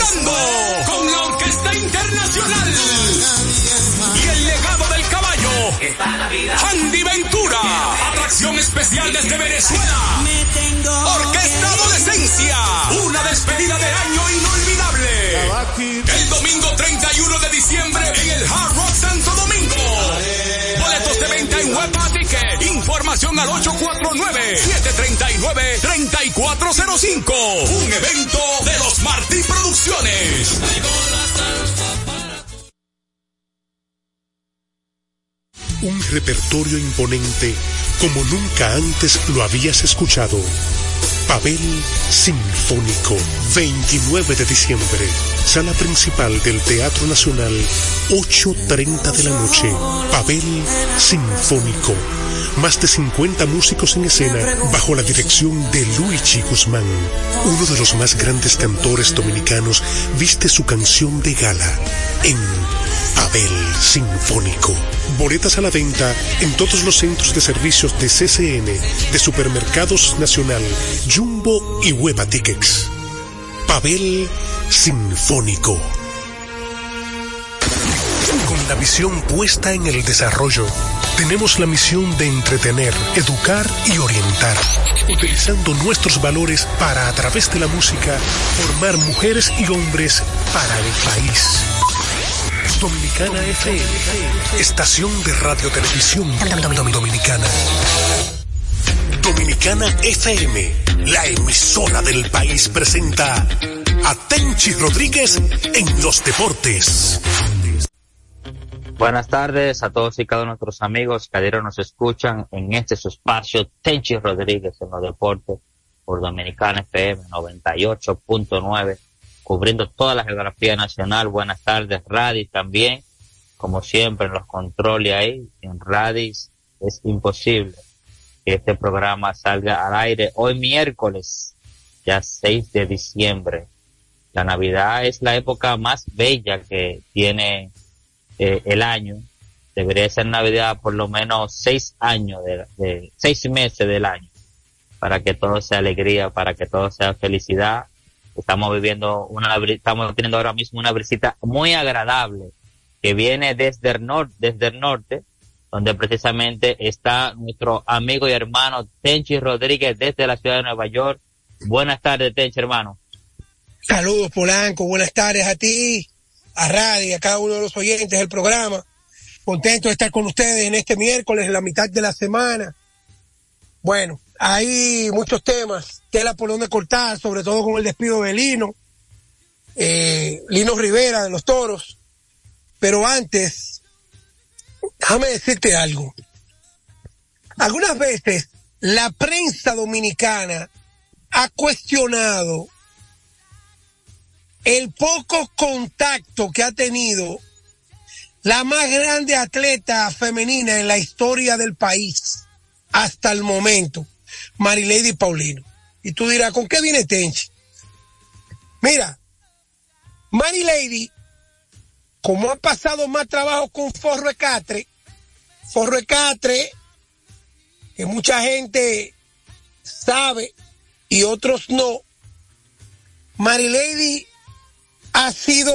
Con la Orquesta Internacional y el legado del caballo. Andy Ventura, atracción especial desde Venezuela. Orquesta Adolescencia, una despedida de año inolvidable. El domingo 31 de diciembre en el Hard Rock Santo Ticket. Información al 849-739-3405. Un evento de los Martí Producciones. Un repertorio imponente como nunca antes lo habías escuchado. Pavel Sinfónico, 29 de diciembre, sala principal del Teatro Nacional, 8.30 de la noche. Pavel Sinfónico, más de 50 músicos en escena bajo la dirección de Luigi Guzmán. Uno de los más grandes cantores dominicanos viste su canción de gala en Pavel Sinfónico. Boletas a la venta en todos los centros de servicios de CCN, de Supermercados Nacional, Jumbo y Hueva Tickets. Pavel Sinfónico. La visión puesta en el desarrollo, tenemos la misión de entretener, educar y orientar, utilizando nuestros valores para, a través de la música, formar mujeres y hombres para el país. Dominicana FM, estación de radio televisión dominicana. Dominicana FM, la emisora del país presenta a Rodríguez en los deportes. Buenas tardes a todos y cada uno de nuestros amigos que nos escuchan en este su espacio Tenchi Rodríguez en los deportes por Dominicana FM 98.9 cubriendo toda la geografía nacional. Buenas tardes, Radis también, como siempre en los controles ahí, en Radis es imposible que este programa salga al aire hoy miércoles, ya 6 de diciembre. La Navidad es la época más bella que tiene eh, el año. Debería ser Navidad por lo menos seis años, de, de seis meses del año, para que todo sea alegría, para que todo sea felicidad Estamos viviendo una, estamos teniendo ahora mismo una visita muy agradable que viene desde el norte, desde el norte, donde precisamente está nuestro amigo y hermano Tenchi Rodríguez desde la ciudad de Nueva York. Buenas tardes, Tenchi, hermano. Saludos, Polanco. Buenas tardes a ti, a Radio, a cada uno de los oyentes del programa. Contento de estar con ustedes en este miércoles, en la mitad de la semana. Bueno, hay muchos temas, tela por donde cortar, sobre todo con el despido de Lino, eh, Lino Rivera de los Toros. Pero antes, déjame decirte algo. Algunas veces la prensa dominicana ha cuestionado el poco contacto que ha tenido la más grande atleta femenina en la historia del país hasta el momento. Marilady Paulino. Y tú dirás, ¿con qué viene Tenchi? Mira, Marilady, como ha pasado más trabajo con Forro Ecatre, Forro Ecatre, que mucha gente sabe y otros no, Marilady ha sido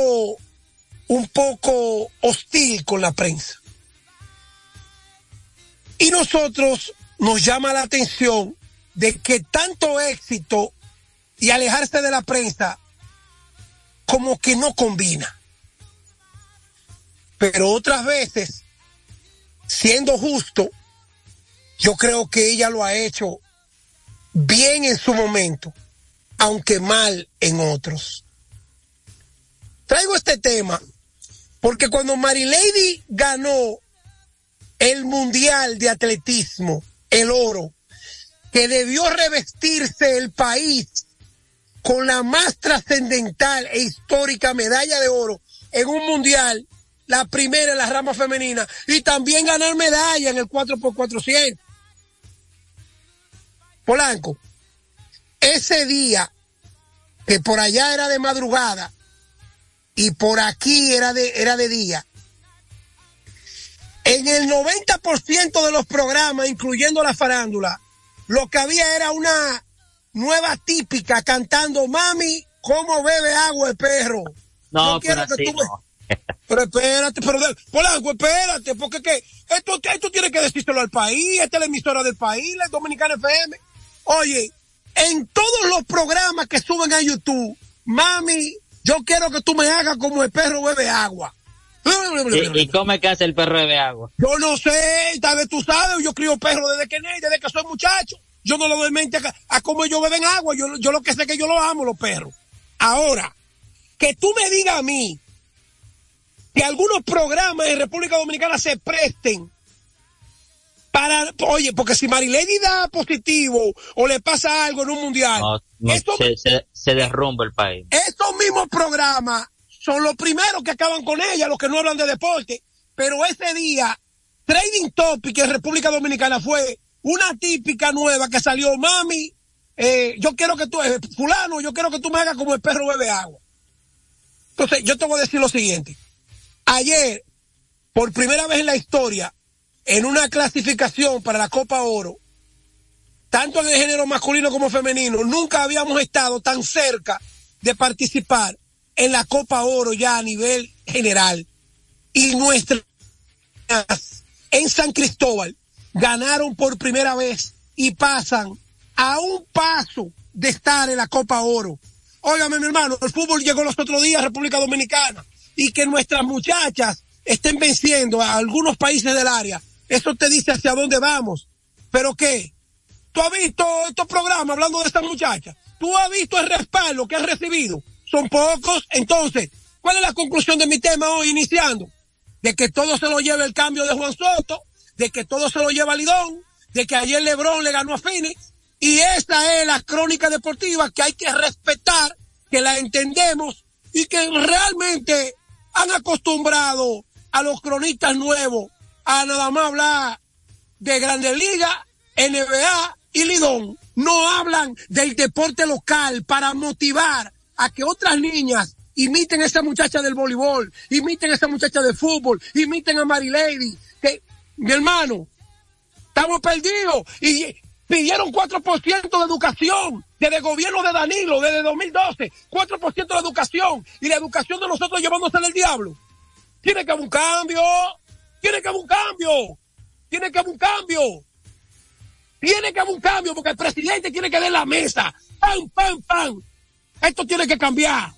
un poco hostil con la prensa. Y nosotros nos llama la atención de que tanto éxito y alejarse de la prensa como que no combina. Pero otras veces, siendo justo, yo creo que ella lo ha hecho bien en su momento, aunque mal en otros. Traigo este tema porque cuando Marilady ganó el Mundial de Atletismo, el oro, que debió revestirse el país con la más trascendental e histórica medalla de oro en un mundial, la primera en la rama femenina, y también ganar medalla en el 4x400. Polanco, ese día que por allá era de madrugada y por aquí era de, era de día, en el 90% de los programas, incluyendo la farándula, lo que había era una nueva típica cantando Mami, cómo bebe agua el perro. No, pero que tú Pero espérate, pero Polanco, espérate, porque que esto, esto tiene que decírselo al país, esta es la emisora del país, la Dominicana FM. Oye, en todos los programas que suben a YouTube, mami, yo quiero que tú me hagas como el perro bebe agua. ¿Y, cómo es que hace el perro bebe agua? Yo no sé, tal vez tú sabes, yo crío perro desde que desde que soy muchacho. Yo no lo doy mente a, cómo ellos beben agua, yo, yo lo que sé es que yo lo amo, los perros. Ahora, que tú me digas a mí que algunos programas en República Dominicana se presten para, oye, porque si Marilady da positivo o le pasa algo en un mundial, se, derrumba el país. Mismos programas son los primeros que acaban con ella, los que no hablan de deporte, pero ese día, Trading Topic en República Dominicana fue una típica nueva que salió, mami, eh, yo quiero que tú, eh, fulano, yo quiero que tú me hagas como el perro bebe agua. Entonces, yo te voy a decir lo siguiente. Ayer, por primera vez en la historia, en una clasificación para la Copa Oro, tanto en el género masculino como femenino, nunca habíamos estado tan cerca de participar en la Copa Oro ya a nivel general. Y nuestras en San Cristóbal ganaron por primera vez y pasan a un paso de estar en la Copa Oro. Óigame, mi hermano, el fútbol llegó los otros días a República Dominicana y que nuestras muchachas estén venciendo a algunos países del área, eso te dice hacia dónde vamos. ¿Pero qué? ¿Tú has visto estos programas hablando de estas muchachas? ¿Tú has visto el respaldo que han recibido? Son pocos. Entonces, ¿cuál es la conclusión de mi tema hoy iniciando? De que todo se lo lleva el cambio de Juan Soto, de que todo se lo lleva Lidón, de que ayer Lebron le ganó a Phoenix. Y esta es la crónica deportiva que hay que respetar, que la entendemos y que realmente han acostumbrado a los cronistas nuevos a nada más hablar de Grandes Ligas, NBA y Lidón. No hablan del deporte local para motivar a que otras niñas imiten a esa muchacha del voleibol, imiten a esa muchacha del fútbol, imiten a Mary Lady. Que, mi hermano, estamos perdidos y pidieron 4% de educación desde el gobierno de Danilo, desde 2012, 4% de educación y la educación de nosotros llevándose el diablo. Tiene que haber un cambio, tiene que haber un cambio, tiene que haber un cambio, tiene que haber un cambio porque el presidente tiene que dar la mesa, pam, pam, pam. Esto tiene que cambiar,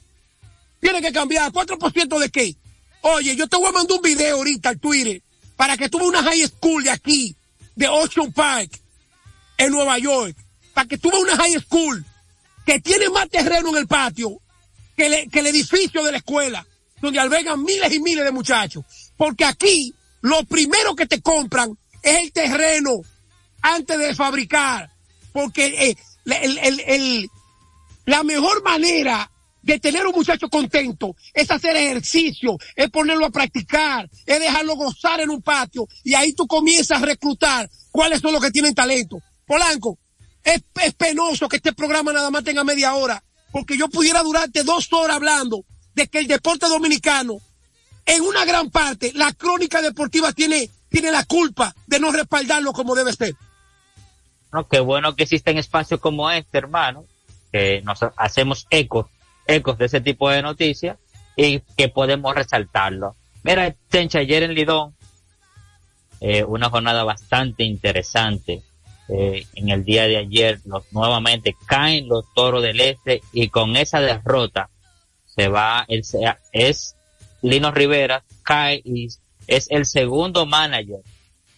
tiene que cambiar. ¿4% de qué? Oye, yo te voy a mandar un video ahorita al Twitter para que tú veas una high school de aquí, de Ocean Park, en Nueva York, para que tú veas una high school que tiene más terreno en el patio que el edificio de la escuela, donde albergan miles y miles de muchachos. Porque aquí lo primero que te compran es el terreno antes de fabricar. Porque eh, el, el, el, la mejor manera de tener un muchacho contento es hacer ejercicio, es ponerlo a practicar, es dejarlo gozar en un patio y ahí tú comienzas a reclutar cuáles son los que tienen talento. Polanco, es, penoso que este programa nada más tenga media hora, porque yo pudiera durarte dos horas hablando de que el deporte dominicano, en una gran parte, la crónica deportiva tiene, tiene la culpa de no respaldarlo como debe ser. No, qué bueno que existen espacios como este, hermano, que nos hacemos ecos, ecos de ese tipo de noticias y que podemos resaltarlo. Mira, Tencha, ayer en Lidón, eh, una jornada bastante interesante. Eh, en el día de ayer los, nuevamente caen los toros del este y con esa derrota se va, el, es Lino Rivera, cae y es el segundo manager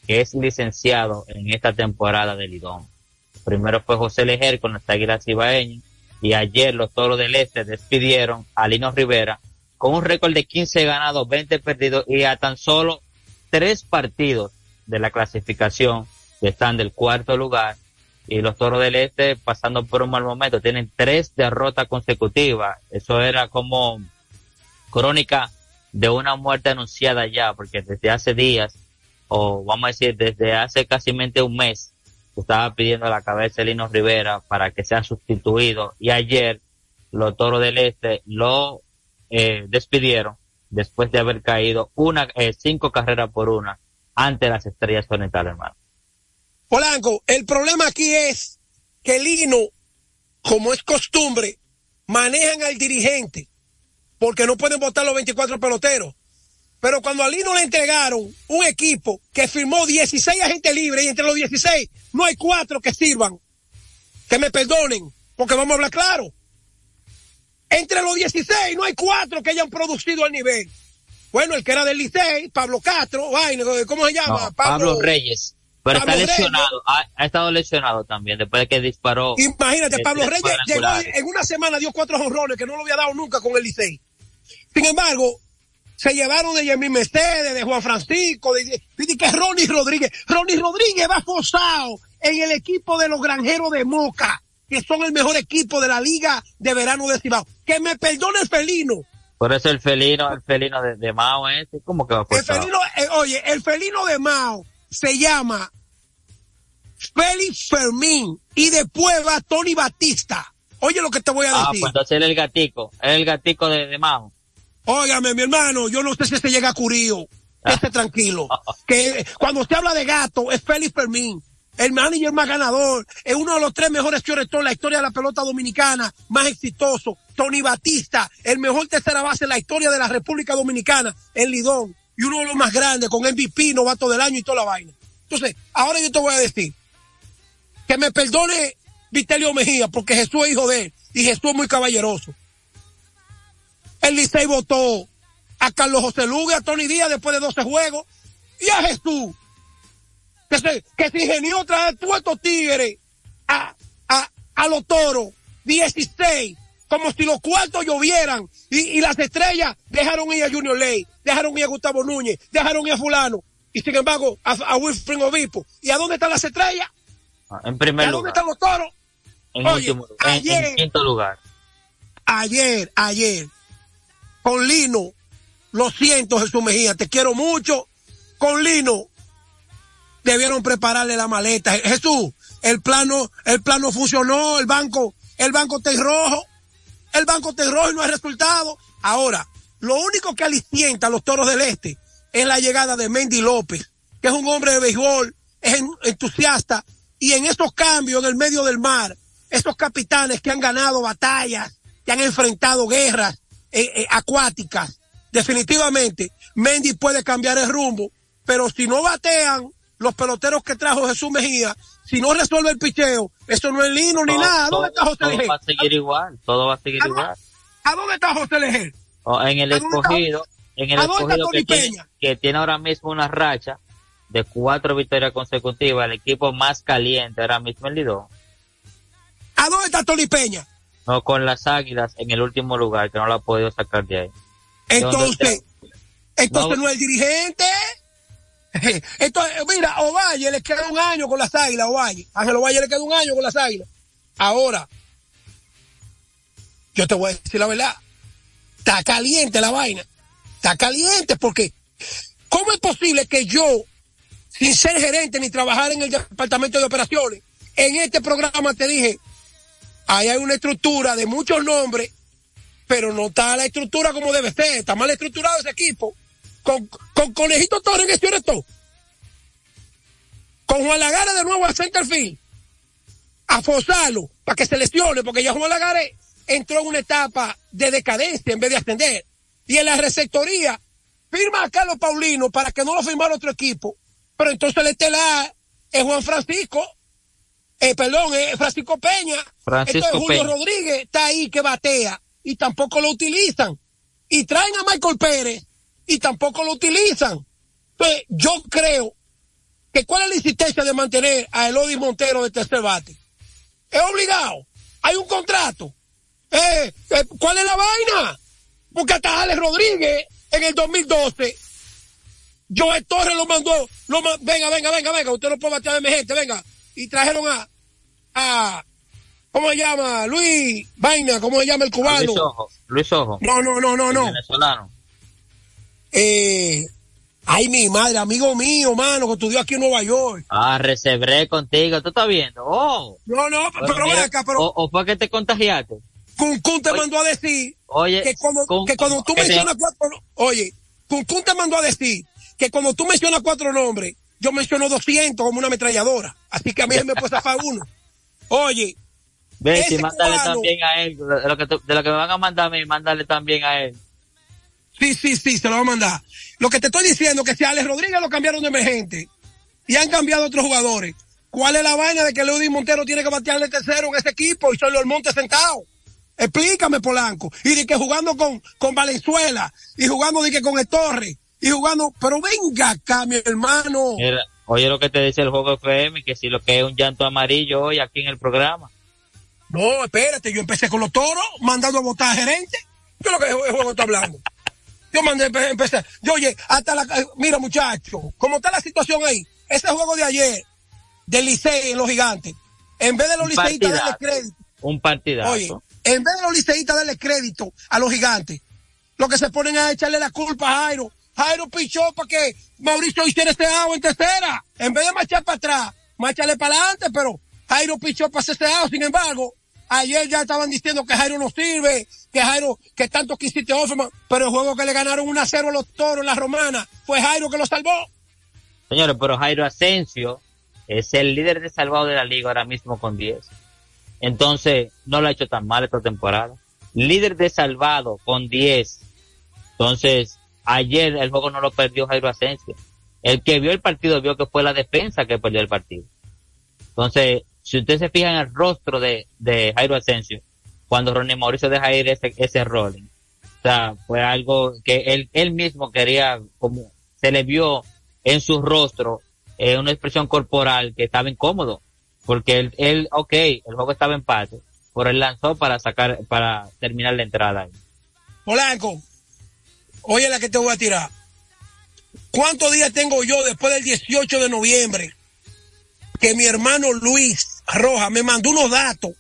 que es licenciado en esta temporada de Lidón. Primero fue José Lejer con las Águilas Ibaeñas y ayer los Toros del Este despidieron a Lino Rivera con un récord de 15 ganados, 20 perdidos y a tan solo tres partidos de la clasificación que están del cuarto lugar y los Toros del Este pasando por un mal momento tienen tres derrotas consecutivas eso era como crónica de una muerte anunciada ya porque desde hace días o vamos a decir desde hace casi un mes estaba pidiendo la cabeza de Lino Rivera para que sea sustituido y ayer los Toros del Este lo eh, despidieron después de haber caído una eh, cinco carreras por una ante las estrellas orientales, hermano. Polanco, el problema aquí es que Lino, como es costumbre, manejan al dirigente porque no pueden votar los 24 peloteros. Pero cuando a Lino le entregaron un equipo que firmó 16 agentes libres y entre los 16 no hay cuatro que sirvan, que me perdonen, porque vamos a hablar claro. Entre los 16 no hay cuatro que hayan producido al nivel. Bueno, el que era del Licey, Pablo Castro, ¿cómo se llama? Pablo, Reyes. Pero está lesionado, ha, estado lesionado también después de que disparó. Imagínate, este, Pablo Reyes llegó en una semana, dio cuatro honrones que no lo había dado nunca con el Licey. Sin embargo, se llevaron de Yemí Mercedes, de Juan Francisco, de, de, que Ronnie Rodríguez. Ronnie Rodríguez va forzado en el equipo de los granjeros de Moca, que son el mejor equipo de la liga de verano de Cibao. Que me perdone el felino. Por eso el felino, el felino de, Mao ese, ¿cómo que va forzado? El felino, eh, oye, el felino de Mao se llama Félix Fermín y después va Tony Batista. Oye lo que te voy a ah, decir. Ah, pues entonces el gatico, es el gatico de, de Mao. Óigame, mi hermano, yo no sé si se llega a Curío. Esté tranquilo. que cuando usted habla de gato, es Félix Fermín. El manager más ganador, es uno de los tres mejores shortstop en la historia de la pelota dominicana, más exitoso. Tony Batista, el mejor tercera base en la historia de la República Dominicana, en Lidón. Y uno de los más grandes, con MVP, novato del año y toda la vaina. Entonces, ahora yo te voy a decir, que me perdone Vitelio Mejía, porque Jesús es hijo de él, y Jesús es muy caballeroso. El Licey votó a Carlos José Lugue, a Tony Díaz después de 12 juegos, y a Jesús, que se, que se ingenió traer todos estos tigres a, a, a los toros, 16, como si los cuartos llovieran, y, y las estrellas dejaron ir a Junior Ley, dejaron ir a Gustavo Núñez, dejaron ir a fulano, y sin embargo a, a Wilfred Obispo. ¿Y a dónde están las estrellas? Ah, en primer ¿A dónde están los toros? En, último, ayer, en quinto lugar. Ayer, ayer, con Lino, lo siento Jesús Mejía, te quiero mucho. Con Lino debieron prepararle la maleta. Jesús, el plano, el plano funcionó, el banco, el banco está en rojo, el banco está en rojo y no hay resultado. Ahora, lo único que alicienta a los toros del este es la llegada de Mendy López, que es un hombre de béisbol, es entusiasta, y en estos cambios en el medio del mar, estos capitanes que han ganado batallas, que han enfrentado guerras, eh, eh, acuáticas. Definitivamente, Mendy puede cambiar el rumbo, pero si no batean los peloteros que trajo Jesús Mejía, si no resuelve el picheo, eso no es lino ni nada. ¿Dónde está José Todo va a seguir igual, todo va a seguir igual. ¿A dónde está José Leger? en el escogido, en el escogido que tiene, que tiene ahora mismo una racha de cuatro victorias consecutivas, el equipo más caliente ahora mismo el Lidón. ¿A dónde está Tony Peña? No, con las Águilas en el último lugar, que no lo ha podido sacar de ahí. Entonces, entonces no, es el dirigente. Entonces, mira, Ovalle le queda un año con las Águilas, Ovalle. Ángel Ovalle le queda un año con las Águilas. Ahora, yo te voy a decir la verdad. Está caliente la vaina. Está caliente porque, ¿cómo es posible que yo, sin ser gerente ni trabajar en el departamento de operaciones, en este programa te dije, ahí hay una estructura de muchos nombres, pero no está la estructura como debe ser, está mal estructurado ese equipo. Con, con Conejito Torres en este todo. Con Juan Lagare de nuevo a centerfield. A forzarlo para que se lesione, porque ya Juan Lagare entró en una etapa de decadencia en vez de ascender. Y en la receptoría firma a Carlos Paulino para que no lo firmara otro equipo. Pero entonces el estelar es Juan Francisco eh, perdón, eh, Francisco Peña. Francisco Entonces Julio Rodríguez está ahí que batea y tampoco lo utilizan. Y traen a Michael Pérez y tampoco lo utilizan. Entonces yo creo que cuál es la insistencia de mantener a Elodie Montero de tercer bate. Es obligado. Hay un contrato. Eh, eh ¿Cuál es la vaina? Porque hasta Alex Rodríguez en el 2012 Joe Torres lo mandó, lo venga, venga, venga, venga, usted no puede batear de mi gente, venga, y trajeron a, a, ¿cómo se llama? Luis Vaina, ¿cómo se llama el cubano? Luis Ojo. Luis Ojo. No, no, no, no, no. Venezolano. Eh, ay, mi madre, amigo mío, mano, que estudió aquí en Nueva York. Ah, recebré contigo, ¿tú estás viendo? Oh. No, no, pero, ven acá, pero. O, fue que te contagiaste. Cuncún te mandó a decir oye, que cuando, que cuando tú mencionas cuatro, oye, Cuncún te mandó a decir que cuando tú mencionas cuatro nombres, yo menciono 200 como una ametralladora. Así que a mí me puede zafar uno. Oye, Ve, si mándale también a él. De lo, que de lo que me van a mandar a mí, mándale también a él. Sí, sí, sí, se lo va a mandar. Lo que te estoy diciendo que si a Alex Rodríguez lo cambiaron de emergente y han cambiado otros jugadores, ¿cuál es la vaina de que Leudy Montero tiene que batearle tercero en ese equipo y solo el Monte sentado? Explícame, Polanco. Y de que jugando con, con Valenzuela, y jugando de que con el Torre, y jugando, pero venga acá, mi hermano. oye lo que te dice el juego FM, que si lo que es un llanto amarillo hoy aquí en el programa. No, espérate, yo empecé con los toros, mandando a votar a gerente. ¿Qué es lo que el juego está hablando? Yo mandé, empecé, yo oye, hasta la, eh, mira muchacho, ¿cómo está la situación ahí, ese juego de ayer, del Licey en los gigantes, en vez de los liceístas darle crédito. Un partidazo. Oye, en vez de los liceístas darle crédito a los gigantes, lo que se ponen a echarle la culpa a Jairo. Jairo pichó para que Mauricio hiciera este agua en tercera. En vez de marchar para atrás, marcharle para adelante, pero Jairo pichó para hacer este agua. Sin embargo, ayer ya estaban diciendo que Jairo no sirve, que Jairo, que tanto quisiste Offerman, pero el juego que le ganaron 1 a 0 a los toros en la romana, fue Jairo que lo salvó. Señores, pero Jairo Asensio es el líder de salvado de la liga ahora mismo con 10. Entonces, no lo ha hecho tan mal esta temporada. Líder de salvado con 10. Entonces, ayer el juego no lo perdió Jairo Asensio. El que vio el partido vio que fue la defensa que perdió el partido. Entonces, si usted se fija en el rostro de, de Jairo Asensio, cuando Ronnie Mauricio deja ir ese, ese rolling, o sea, fue algo que él, él mismo quería, como se le vio en su rostro, una expresión corporal que estaba incómodo, porque él, él, ok, el juego estaba en empate, pero él lanzó para sacar, para terminar la entrada. Polanco, oye la que te voy a tirar. ¿Cuántos días tengo yo después del 18 de noviembre que mi hermano Luis Roja me mandó unos datos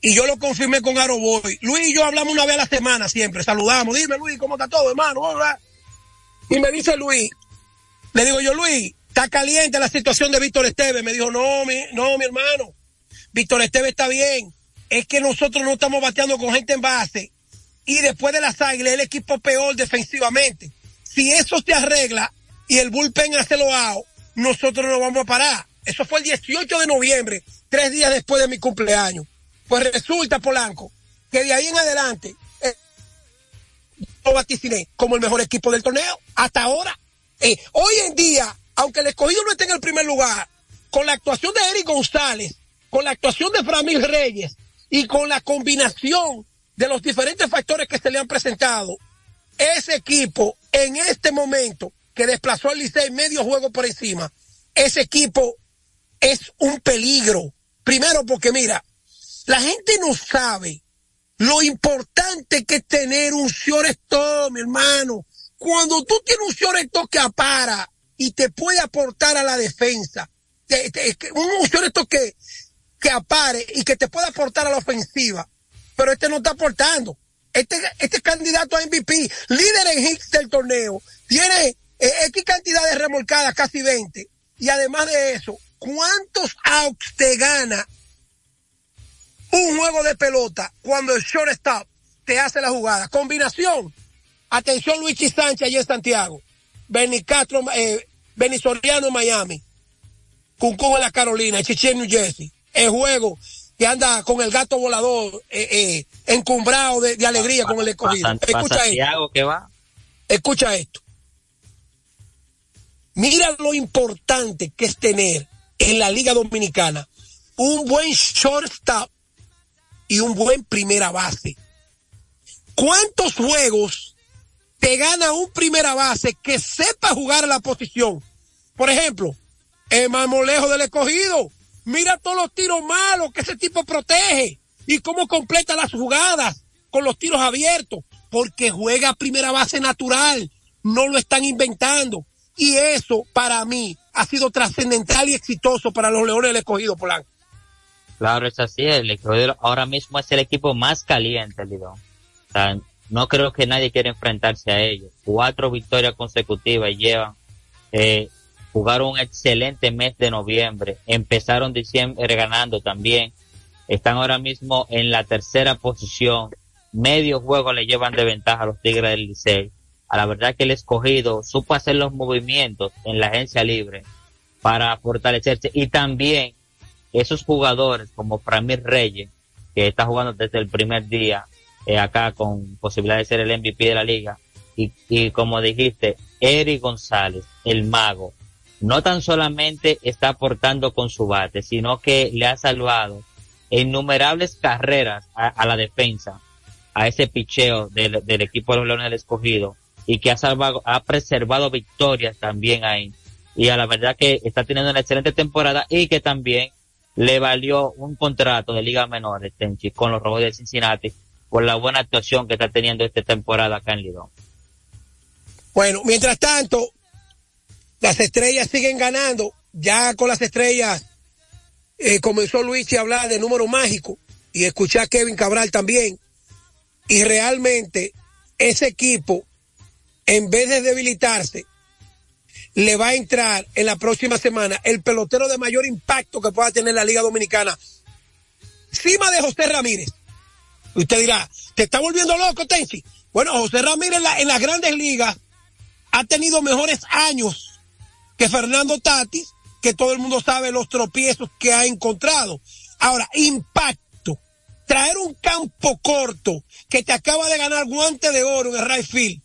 y yo lo confirmé con Aroboy. Luis y yo hablamos una vez a la semana siempre, saludamos. Dime, Luis, ¿cómo está todo, hermano? Y me dice Luis, le digo yo, Luis, está caliente la situación de Víctor Esteves. Me dijo, no, mi, no, mi hermano, Víctor Esteves está bien. Es que nosotros no estamos bateando con gente en base y después de las águilas el equipo peor defensivamente. Si eso se arregla y el bullpen hace lo hago, nosotros no vamos a parar. Eso fue el 18 de noviembre, tres días después de mi cumpleaños. Pues resulta, Polanco, que de ahí en adelante eh, lo vaticiné como el mejor equipo del torneo hasta ahora. Eh, hoy en día, aunque el escogido no esté en el primer lugar, con la actuación de Eric González, con la actuación de Framil Reyes y con la combinación de los diferentes factores que se le han presentado, ese equipo en este momento que desplazó al Licey medio juego por encima, ese equipo es un peligro. Primero porque mira, la gente no sabe lo importante que es tener un shortstop, mi hermano. Cuando tú tienes un shortstop que apara y te puede aportar a la defensa, un shortstop que, que apare y que te puede aportar a la ofensiva, pero este no está aportando. Este, este candidato a MVP, líder en hits del torneo, tiene eh, X cantidades remolcadas, casi 20, y además de eso, ¿cuántos outs te gana un juego de pelota cuando el shortstop te hace la jugada? Combinación. Atención Luigi Sánchez allí en Santiago. Benny eh, Benny en Miami. Cuncún en la Carolina, Chichi en New Jersey. El juego que anda con el gato volador eh, eh, encumbrado de, alegría con el escogido. Escucha esto. va? Escucha esto. Mira lo importante que es tener en la Liga Dominicana un buen shortstop y un buen primera base. ¿Cuántos juegos te gana un primera base que sepa jugar a la posición? Por ejemplo, el mamolejo del escogido. Mira todos los tiros malos que ese tipo protege y cómo completa las jugadas con los tiros abiertos, porque juega primera base natural, no lo están inventando. Y eso, para mí, ha sido trascendental y exitoso para los Leones del Escogido, Polanco. Claro, es así. El Escogido ahora mismo es el equipo más caliente, Lidón. O no creo que nadie quiera enfrentarse a ellos. Cuatro victorias consecutivas llevan. Eh, jugaron un excelente mes de noviembre. Empezaron diciembre ganando también. Están ahora mismo en la tercera posición. Medio juego le llevan de ventaja a los Tigres del Licey a la verdad que el escogido supo hacer los movimientos en la agencia libre para fortalecerse y también esos jugadores como Framir Reyes que está jugando desde el primer día eh, acá con posibilidad de ser el MVP de la liga. Y, y como dijiste, Eric González, el mago, no tan solamente está aportando con su bate, sino que le ha salvado innumerables carreras a, la defensa, a ese picheo del, equipo de los Leones del Escogido, y que ha salvado, ha preservado victorias también ahí. Y a la verdad que está teniendo una excelente temporada y que también le valió un contrato de Liga Menor, Tenchi, con los Rojos de Cincinnati, por la buena actuación que está teniendo esta temporada acá en Lidón. Bueno, mientras tanto, las estrellas siguen ganando. Ya con las estrellas eh, comenzó Luis a hablar de número mágico y escuché a Kevin Cabral también. Y realmente ese equipo, en vez de debilitarse, le va a entrar en la próxima semana el pelotero de mayor impacto que pueda tener la Liga Dominicana. Encima de José Ramírez. Usted dirá, ¿te está volviendo loco, Tenchi? Bueno, José Ramírez en, las grandes ligas ha tenido mejores años que Fernando Tatis, que todo el mundo sabe los tropiezos que ha encontrado. Ahora, impacto. Traer un campo corto que te acaba de ganar guante de oro en el right field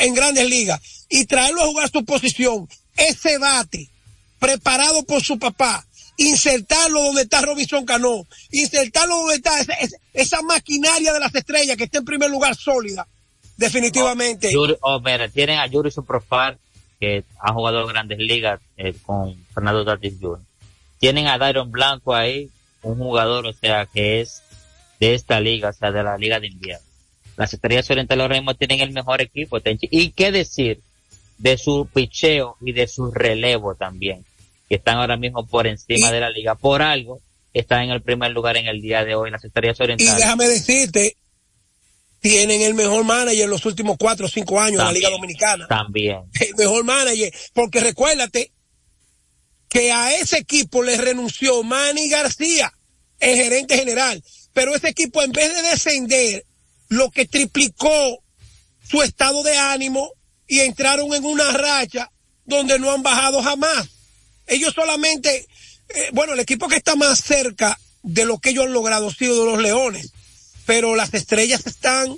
en grandes ligas y traerlo a jugar su posición, ese bate preparado por su papá, insertarlo donde está Robinson Cano, insertarlo donde está esa, maquinaria de las estrellas que está en primer lugar sólida, definitivamente. Oh, tienen a Yuri Superfar, que ha jugado grandes ligas eh, con Fernando Tatis Jr. Tienen a Dairon Blanco ahí, un jugador, o sea, que es de esta liga, o sea, de la liga de invierno. Las estrellas orientales ahora mismo tienen el mejor equipo, Y qué decir de su picheo y de su relevo también que están ahora mismo por encima de la liga. Por algo, están en el primer lugar en el día de hoy, las estrellas orientales. Y déjame decirte, tienen el mejor manager en los últimos cuatro o cinco años en la Liga Dominicana. También. El mejor manager, porque recuérdate que a ese equipo le renunció Manny García, el gerente general. Pero ese equipo, en vez de descender, lo que triplicó su estado de ánimo y entraron en una racha donde no han bajado jamás. Ellos solamente, eh, bueno, el equipo que está más cerca de lo que ellos han logrado ha sido de los Leones, pero las estrellas están,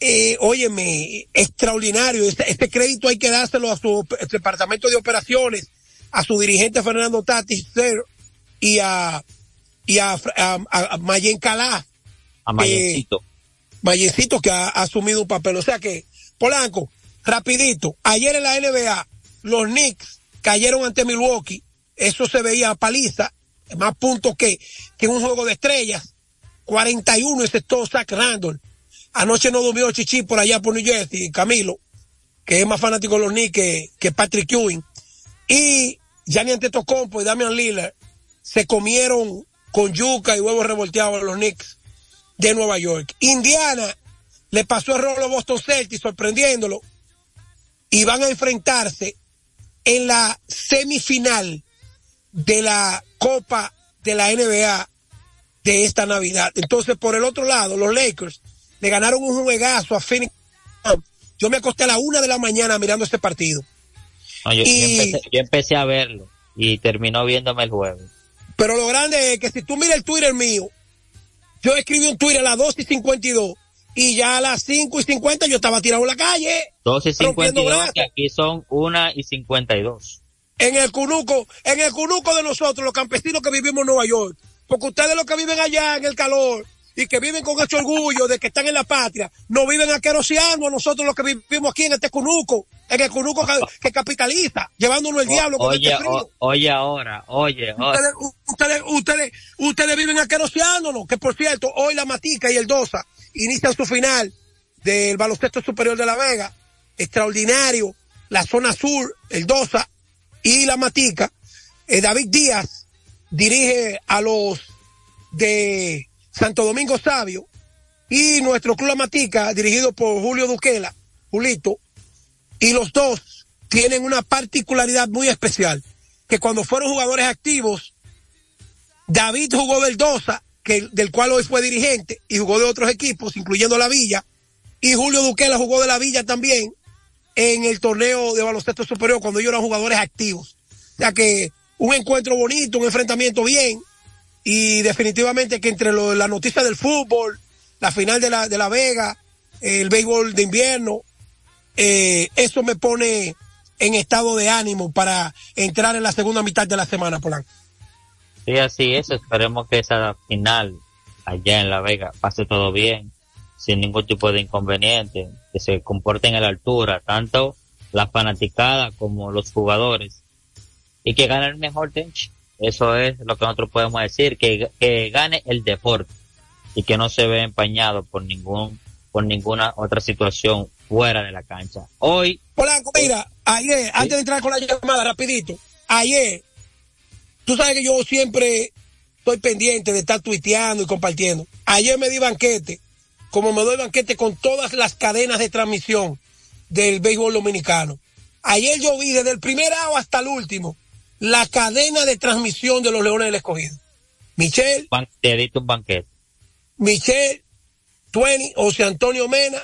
eh, óyeme, extraordinario. Este, este, crédito hay que dárselo a su departamento de operaciones, a su dirigente Fernando Tatis y a, y a, a, Mayen Calá. A Mayencito. Eh, Mayencito que ha, ha asumido un papel. O sea que, Polanco, rapidito, ayer en la NBA, los Knicks cayeron ante Milwaukee, eso se veía a paliza, más puntos que, que un juego de estrellas, 41 ese todo Zach Randall. Anoche no durmió Chichi por allá por New Jersey, Camilo, que es más fanático de los Knicks que, Patrick Ewing. Y Gianni Antetokounmpo y Damian Lillard se comieron con yuca y huevos revolteados los Knicks de Nueva York. Indiana le pasó el rolo a Boston Celtics sorprendiéndolo y van a enfrentarse en la semifinal de la Copa de la NBA de esta Navidad. Entonces, por el otro lado, los Lakers le ganaron un juegazo a Phoenix. Yo me acosté a la una de la mañana mirando este partido. yo, empecé, a verlo y terminó viéndome el juego. Pero lo grande es que si tú miras el Twitter mío, yo escribí un Twitter a las 2 y 52 y ya a las 5 y 50 yo estaba tirado en la calle. 2 y 52, que aquí son 1 y 52. En el cunuco, en el cunuco de nosotros, los campesinos que vivimos en Nueva York. Porque ustedes los que viven allá en el calor y que viven con ese orgullo de que están en la patria, no viven aqueroseando a nosotros los que vivimos aquí en este cunuco, en el cunuco que, capitaliza, llevándonos el diablo con oye, este frío. oye ahora, oye, Ustedes, ustedes, ustedes, ustedes viven aqueroseándonos, que por cierto, hoy la Matica y el Dosa inician su final del baloncesto superior de La Vega, extraordinario, la zona sur, el Dosa y la Matica. Eh, David Díaz dirige a los de Santo Domingo Sabio y nuestro club Matica, dirigido por Julio Duquela, Julito, y los dos tienen una particularidad muy especial, que cuando fueron jugadores activos, David jugó del Dosa que, del cual hoy fue dirigente y jugó de otros equipos, incluyendo la Villa, y Julio Duquela jugó de la Villa también en el torneo de baloncesto superior cuando ellos eran jugadores activos. O sea que un encuentro bonito, un enfrentamiento bien, y definitivamente que entre lo, la noticia del fútbol, la final de la, de la Vega, el béisbol de invierno, eh, eso me pone en estado de ánimo para entrar en la segunda mitad de la semana, Polanco. Sí, así es. Esperemos que esa final allá en La Vega pase todo bien, sin ningún tipo de inconveniente, que se comporten a la altura, tanto la fanaticada como los jugadores, y que gane el mejor tench. Eso es lo que nosotros podemos decir, que, que gane el deporte y que no se ve empañado por ningún por ninguna otra situación fuera de la cancha. Hoy. Polanco, mira, ayer, antes de entrar con la llamada, rapidito, ayer, tú sabes que yo siempre estoy pendiente de estar tuiteando y compartiendo. Ayer me di banquete, como me doy banquete con todas las cadenas de transmisión del béisbol dominicano. Ayer yo vi desde el primer año hasta el último la cadena de transmisión de los Leones del Escogido. Michelle. Te un banquete. Michelle, Twenty, José Antonio Mena,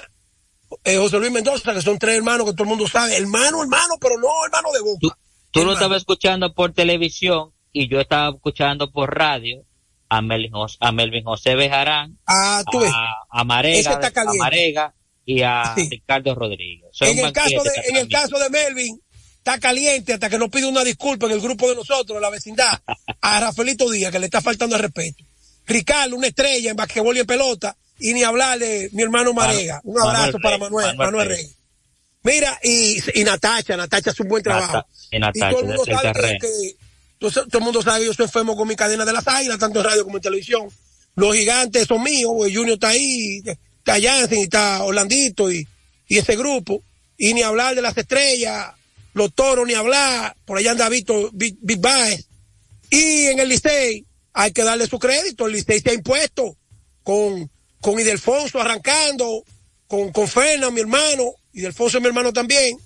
eh, José Luis Mendoza, que son tres hermanos que todo el mundo sabe. Hermano, hermano, pero no hermano de boca. Tú, lo estabas escuchando por televisión y yo estaba escuchando por radio a Melvin José, a Melvin José Bejarán, ah, a, Marega, a Marega y a Ricardo Rodríguez. En el, caso de, en el caso de Melvin, está caliente hasta que nos pide una disculpa en el grupo de nosotros, en la vecindad, a Rafaelito Díaz, que le está faltando el respeto. Ricardo, una estrella en basquetbol y en pelota, y ni hablar de mi hermano Marega. Un abrazo para Manuel, Manuel, Rey. Mira, y, y Natacha, Natacha hace un buen trabajo. y, todo el mundo sabe que, todo, el mundo sabe que yo soy enfermo con mi cadena de las águilas, tanto en radio como en televisión. Los gigantes son míos, Junior está ahí, está Jansen, está Orlandito y, y ese grupo. Y ni hablar de las estrellas, los toros ni hablar, por allá anda Víctor Big, Big Baez. Y en el Licey hay que darle su crédito, el Licey se ha impuesto con, con Idelfonso arrancando, con, con Fernan, mi hermano, Idelfonso es mi hermano también,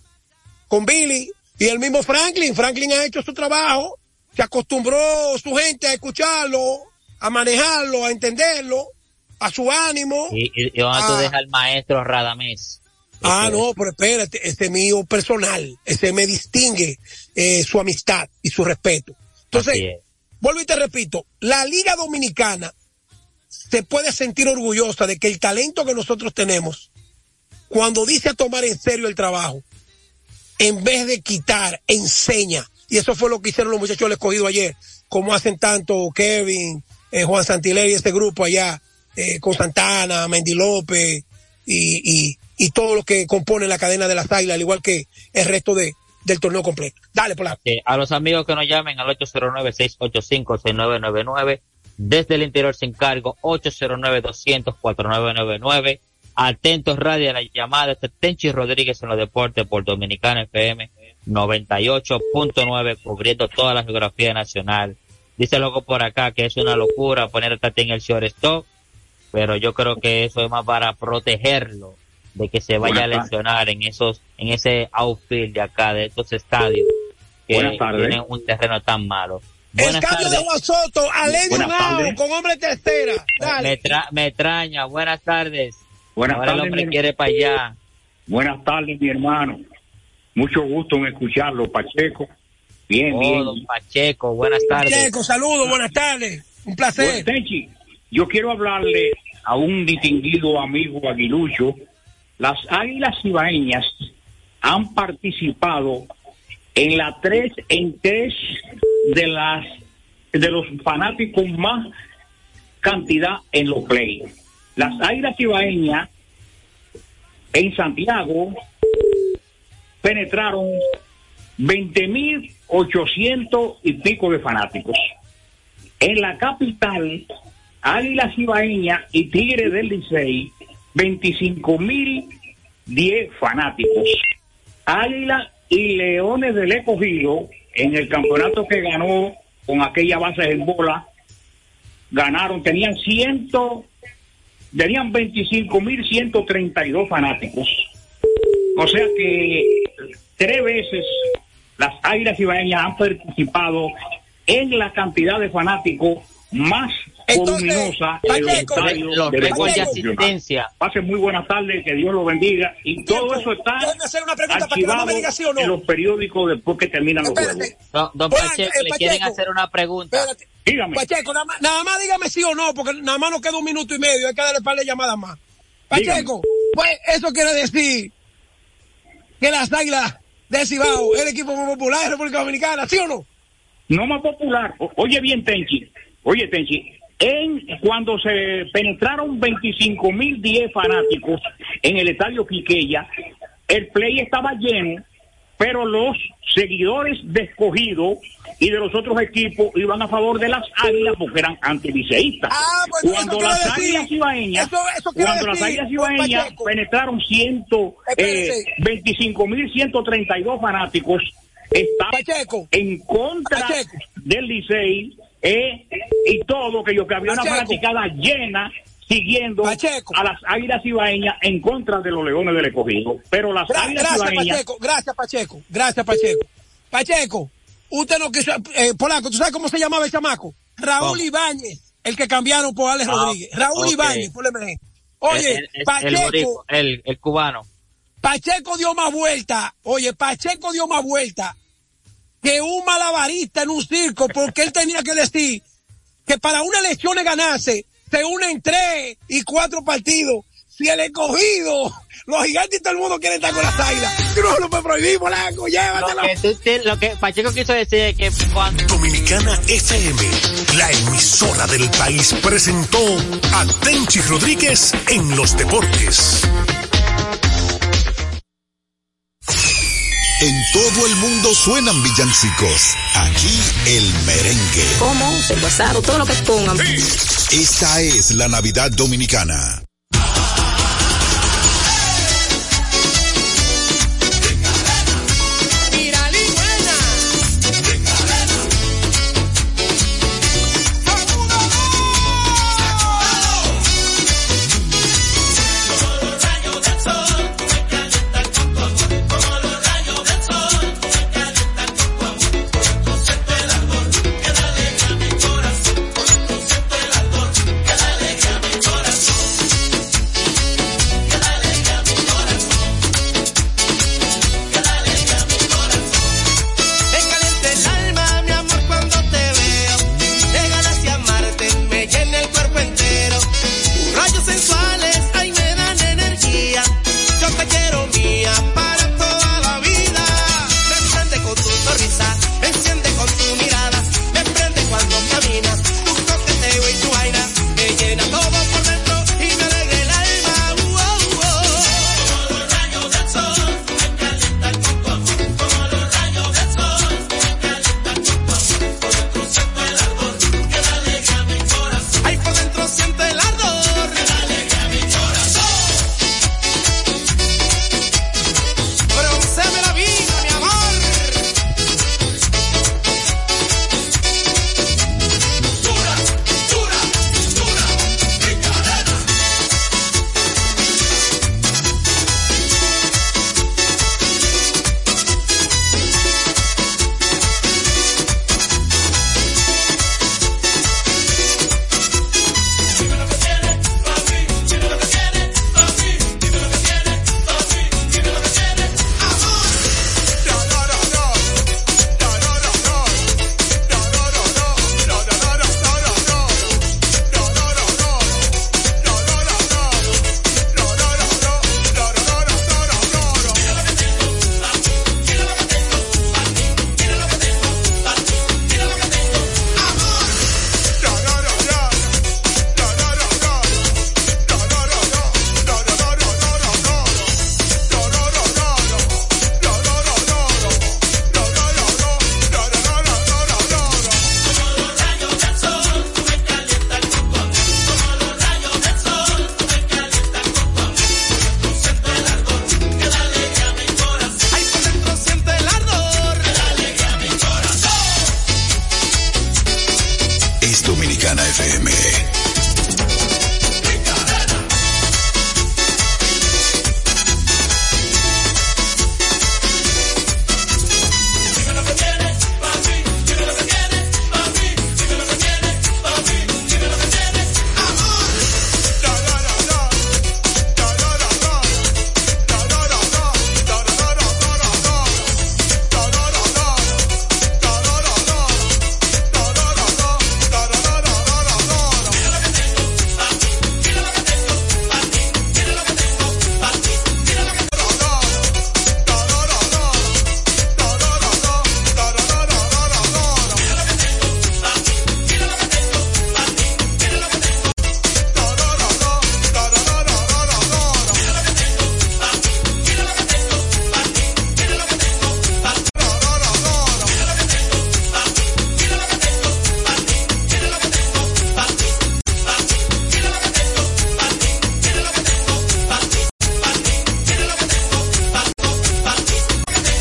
con Billy y el mismo Franklin. Franklin ha hecho su trabajo, se acostumbró su gente a escucharlo, a manejarlo, a entenderlo, a su ánimo. Y, y, y tú dejas al maestro Radamés. Ah, no, pero espérate, ese es mío personal, ese me distingue eh, su amistad y su respeto. Entonces, vuelvo y te repito, la Liga Dominicana se puede sentir orgullosa de que el talento que nosotros tenemos, cuando dice tomar en serio el trabajo, en vez de quitar, enseña. Y eso fue lo que hicieron los muchachos del escogido ayer, como hacen tanto Kevin, eh, Juan Santiler y este grupo allá, eh, con Santana, Mendy López y, y, y todo lo que compone la cadena de las águilas, al igual que el resto de, del torneo completo. Dale, por eh, a los amigos que nos llamen al 809-685-6999, desde el interior sin cargo, 809-200-4999. Atentos radio a la llamada, este Tenchi Rodríguez en los deportes por Dominicana FM 98.9, cubriendo toda la geografía nacional. Dice luego por acá que es una locura poner a en el shortstop, pero yo creo que eso es más para protegerlo de que se vaya a lesionar en esos, en ese outfield de acá, de estos estadios que tienen un terreno tan malo. Buenas el cambio de Juan Soto, con hombre tercera. Me, me, extraña, buenas tardes. Buenas Ahora tardes. el hombre quiere para allá. Buenas tardes, mi hermano. Mucho gusto en escucharlo, Pacheco. Bien, oh, bien. Don Pacheco, buenas tardes. Pacheco, saludos, buenas tardes. Un placer. Bueno, yo quiero hablarle a un distinguido amigo aguilucho las Águilas Ibaeñas han participado en la tres en tres de las de los fanáticos más cantidad en los play. Las Águilas Ibaeñas en Santiago penetraron 20.800 y pico de fanáticos. En la capital, Águilas Ibaeñas y Tigres del Licey 25 mil 10 fanáticos. Águila y Leones del Escogido, en el campeonato que ganó con aquella base en bola, ganaron, tenían ciento, tenían 25 mil 132 fanáticos. O sea que tres veces las Águilas Ibaeñas han participado en la cantidad de fanáticos más voluminosa en el estadio de asistencia. Pase muy buenas tardes, que Dios lo bendiga. Y todo eso está archivado en los periódicos después que terminan los juegos. No, don Pacheco, le quieren hacer una pregunta. Dígame. Pacheco, nada más, nada más, dígame sí o no, porque nada más nos queda un minuto y medio, hay que darle par de llamadas más. Pacheco, pues eso quiere decir que las águilas de Cibao es el equipo más popular de República Dominicana, ¿sí o no? No más popular. oye bien, Tenchi. Oye, Tenchi. En, cuando se penetraron 25 mil 10 fanáticos en el estadio Quiqueya, el play estaba lleno pero los seguidores de escogido y de los otros equipos iban a favor de las águilas porque eran antiliceístas. Ah, pues cuando las águilas ibaeñas, cuando las águilas ibaeñas penetraron ciento eh, mil 132 fanáticos, estaban en contra del Licey eh, y todo, que yo que había una fanaticada llena siguiendo a las águilas ibaeñas en contra de los leones del escogido. Pero las águilas gracias, Pacheco, gracias, Pacheco. Gracias, Pacheco. Pacheco, usted no quiso. Eh, Polaco, ¿tú sabes cómo se llamaba el chamaco? Raúl Ibáñez, el que cambiaron por Alex ah, Rodríguez. Raúl Ibáñez, por Oye, Pacheco. El, el, cubano. Pacheco dio más vuelta. Oye, Pacheco dio más vuelta que un malabarista en un circo porque él tenía que decir que para una elección ganarse se unen tres y cuatro partidos. Si el escogido, los gigantes y todo el mundo quiere estar con las águilas. No lo puede prohibir, Polanco, llévatelo. Lo que, lo que Pacheco quiso decir es que cuando... Dominicana FM, la emisora del país, presentó a Tenchi Rodríguez en los deportes. En todo el mundo suenan villancicos. Aquí el merengue. ¿Cómo? Se todo lo que pongan. Esta es la Navidad Dominicana.